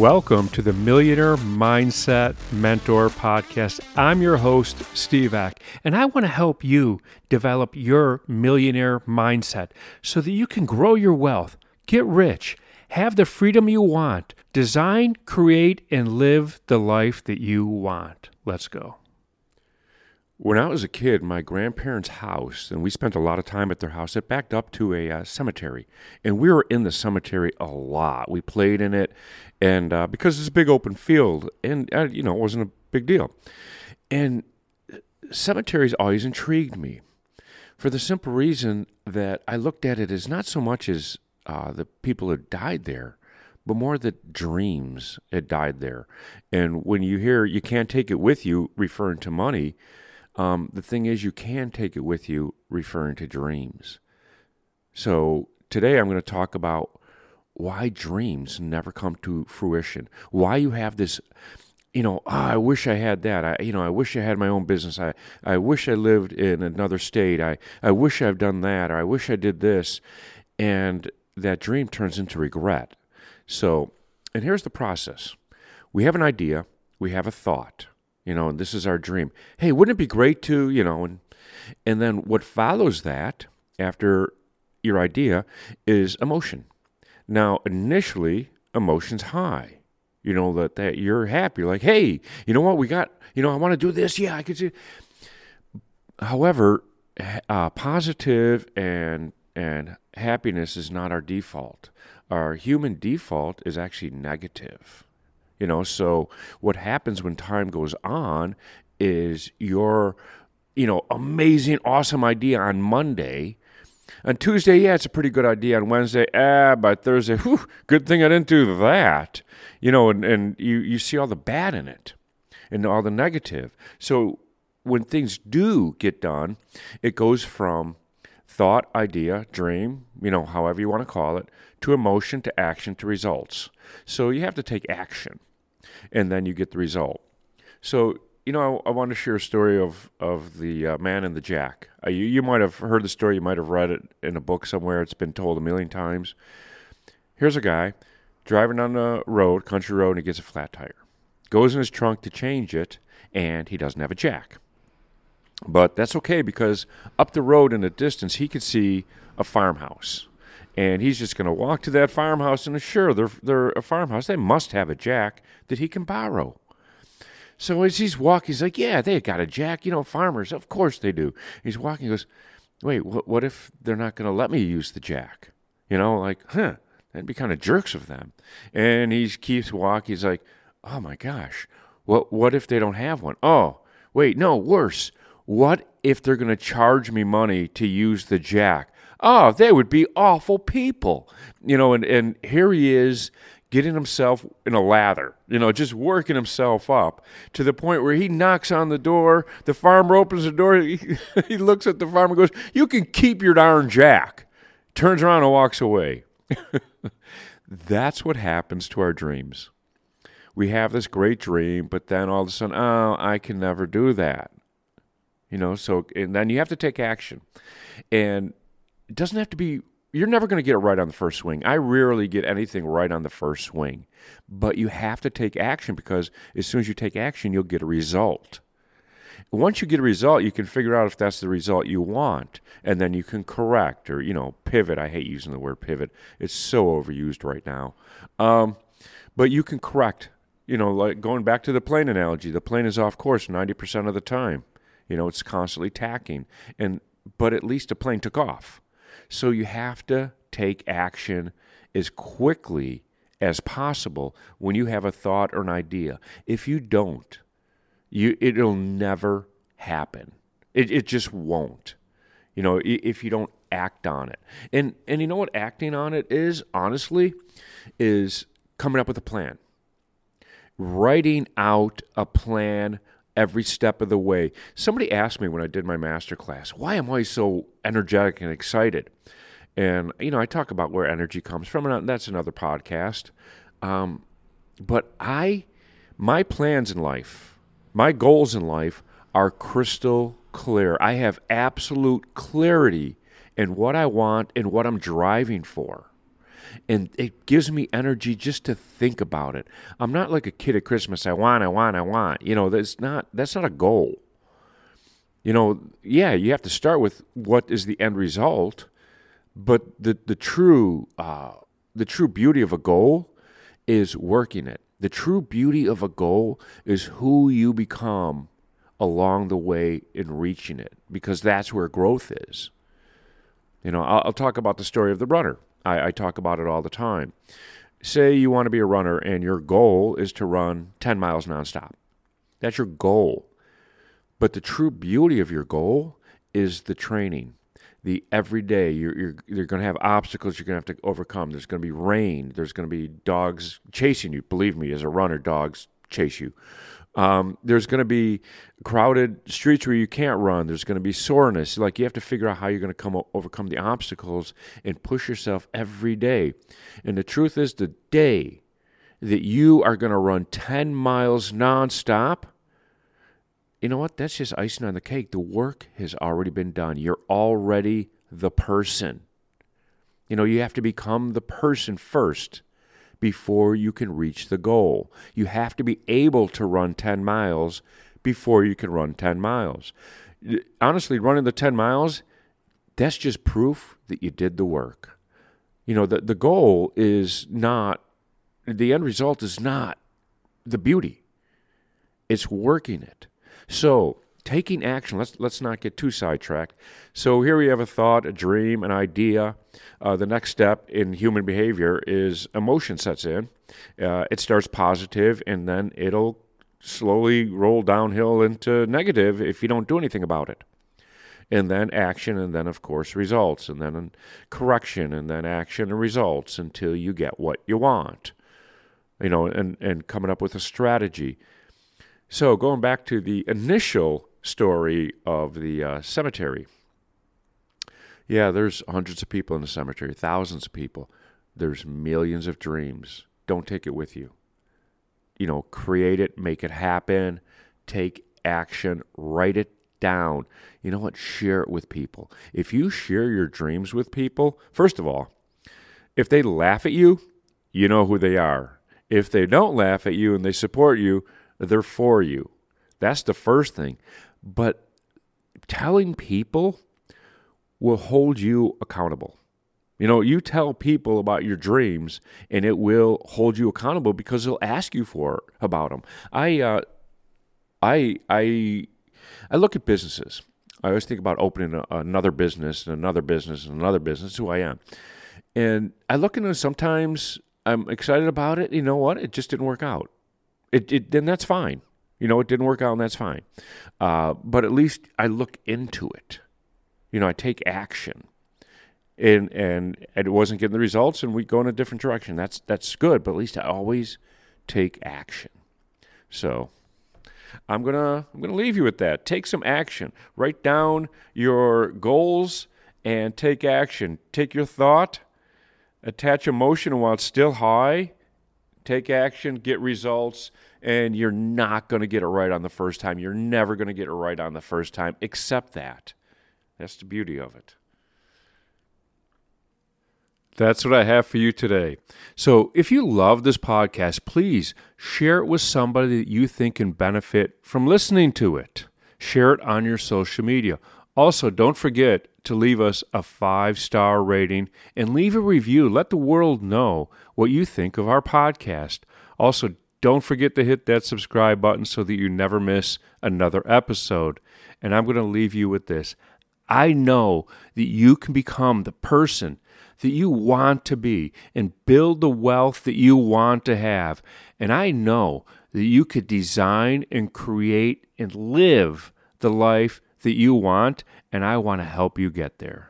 Welcome to the Millionaire Mindset Mentor Podcast. I'm your host, Steve Ek, and I want to help you develop your millionaire mindset so that you can grow your wealth, get rich, have the freedom you want, design, create, and live the life that you want. Let's go. When I was a kid, my grandparents' house, and we spent a lot of time at their house, it backed up to a uh, cemetery. And we were in the cemetery a lot. We played in it, and uh, because it's a big open field, and, uh, you know, it wasn't a big deal. And cemeteries always intrigued me for the simple reason that I looked at it as not so much as uh, the people who died there, but more the dreams had died there. And when you hear you can't take it with you, referring to money, um, the thing is, you can take it with you, referring to dreams. So today I'm going to talk about why dreams never come to fruition. Why you have this, you know, oh, I wish I had that. I, you know, I wish I had my own business. I, I wish I lived in another state. I, I wish I've done that, or I wish I did this, and that dream turns into regret. So, and here's the process: we have an idea, we have a thought you know, this is our dream. Hey, wouldn't it be great to, you know, and and then what follows that after your idea is emotion. Now, initially, emotion's high. You know that that you're happy. Like, hey, you know what? We got. You know, I want to do this. Yeah, I could see. However, uh, positive and and happiness is not our default. Our human default is actually negative. You know, so what happens when time goes on is your, you know, amazing, awesome idea on Monday. On Tuesday, yeah, it's a pretty good idea. On Wednesday, ah, by Thursday, whew, good thing I didn't do that. You know, and, and you, you see all the bad in it and all the negative. So when things do get done, it goes from thought, idea, dream, you know, however you want to call it, to emotion, to action, to results. So you have to take action and then you get the result. So, you know, I, I want to share a story of, of the uh, man and the jack. Uh, you, you might have heard the story, you might have read it in a book somewhere, it's been told a million times. Here's a guy driving on the road, country road, and he gets a flat tire. Goes in his trunk to change it, and he doesn't have a jack. But that's okay because up the road in the distance, he could see a farmhouse and he's just going to walk to that farmhouse and sure they're they're a uh, farmhouse they must have a jack that he can borrow. So as he's walking he's like yeah they got a jack you know farmers of course they do. He's walking he goes wait what, what if they're not going to let me use the jack? You know like huh that'd be kind of jerks of them. And he keeps walking he's like oh my gosh what what if they don't have one? Oh wait no worse. What if they're going to charge me money to use the jack oh, they would be awful people. You know, and, and here he is getting himself in a lather, you know, just working himself up to the point where he knocks on the door. The farmer opens the door. He, he looks at the farmer goes, You can keep your darn jack. Turns around and walks away. That's what happens to our dreams. We have this great dream, but then all of a sudden, oh, I can never do that. You know, so, and then you have to take action. And it doesn't have to be you're never going to get it right on the first swing. I rarely get anything right on the first swing. But you have to take action because as soon as you take action, you'll get a result. Once you get a result, you can figure out if that's the result you want, and then you can correct or, you know, pivot. I hate using the word pivot, it's so overused right now. Um, but you can correct, you know, like going back to the plane analogy, the plane is off course 90% of the time. You know, it's constantly tacking. And, but at least a plane took off so you have to take action as quickly as possible when you have a thought or an idea. If you don't, you it'll never happen. It it just won't. You know, if you don't act on it. And and you know what acting on it is, honestly, is coming up with a plan. Writing out a plan every step of the way. Somebody asked me when I did my master class, why am I so energetic and excited? And, you know, I talk about where energy comes from, and that's another podcast. Um, but I, my plans in life, my goals in life are crystal clear. I have absolute clarity in what I want and what I'm driving for. And it gives me energy just to think about it. I'm not like a kid at Christmas. I want, I want, I want. You know, that's not that's not a goal. You know, yeah, you have to start with what is the end result, but the the true uh, the true beauty of a goal is working it. The true beauty of a goal is who you become along the way in reaching it, because that's where growth is. You know, I'll, I'll talk about the story of the runner. I, I talk about it all the time. Say you want to be a runner and your goal is to run 10 miles nonstop. That's your goal. But the true beauty of your goal is the training, the everyday. You're, you're, you're going to have obstacles you're going to have to overcome. There's going to be rain. There's going to be dogs chasing you. Believe me, as a runner, dogs chase you. Um, there's going to be crowded streets where you can't run. There's going to be soreness. Like you have to figure out how you're going to come overcome the obstacles and push yourself every day. And the truth is, the day that you are going to run 10 miles nonstop, you know what? That's just icing on the cake. The work has already been done. You're already the person. You know, you have to become the person first before you can reach the goal. You have to be able to run 10 miles before you can run 10 miles. Honestly, running the 10 miles, that's just proof that you did the work. You know, the, the goal is not, the end result is not the beauty, it's working it. So, taking action, let's, let's not get too sidetracked. So, here we have a thought, a dream, an idea. Uh, the next step in human behavior is emotion sets in. Uh, it starts positive, and then it'll slowly roll downhill into negative if you don't do anything about it. And then action, and then, of course, results, and then correction, and then action and results until you get what you want. You know, and, and coming up with a strategy. So, going back to the initial story of the uh, cemetery. Yeah, there's hundreds of people in the cemetery, thousands of people. There's millions of dreams. Don't take it with you you know, create it, make it happen, take action, write it down. You know what? Share it with people. If you share your dreams with people, first of all, if they laugh at you, you know who they are. If they don't laugh at you and they support you, they're for you. That's the first thing. But telling people will hold you accountable. You know, you tell people about your dreams, and it will hold you accountable because they'll ask you for about them. I, uh, I, I, I look at businesses. I always think about opening a, another business and another business and another business. Who I am, and I look it. Sometimes I'm excited about it. You know what? It just didn't work out. It, it then that's fine. You know, it didn't work out, and that's fine. Uh, but at least I look into it. You know, I take action and and it wasn't getting the results, and we go in a different direction. That's that's good, but at least I always take action. So I'm gonna I'm gonna leave you with that. Take some action. Write down your goals and take action. Take your thought, attach emotion while it's still high. Take action, get results, and you're not going to get it right on the first time. You're never going to get it right on the first time. Accept that. That's the beauty of it. That's what I have for you today. So, if you love this podcast, please share it with somebody that you think can benefit from listening to it. Share it on your social media. Also, don't forget to leave us a five star rating and leave a review. Let the world know what you think of our podcast. Also, don't forget to hit that subscribe button so that you never miss another episode. And I'm going to leave you with this I know that you can become the person that you want to be and build the wealth that you want to have. And I know that you could design and create and live the life that you want, and I want to help you get there.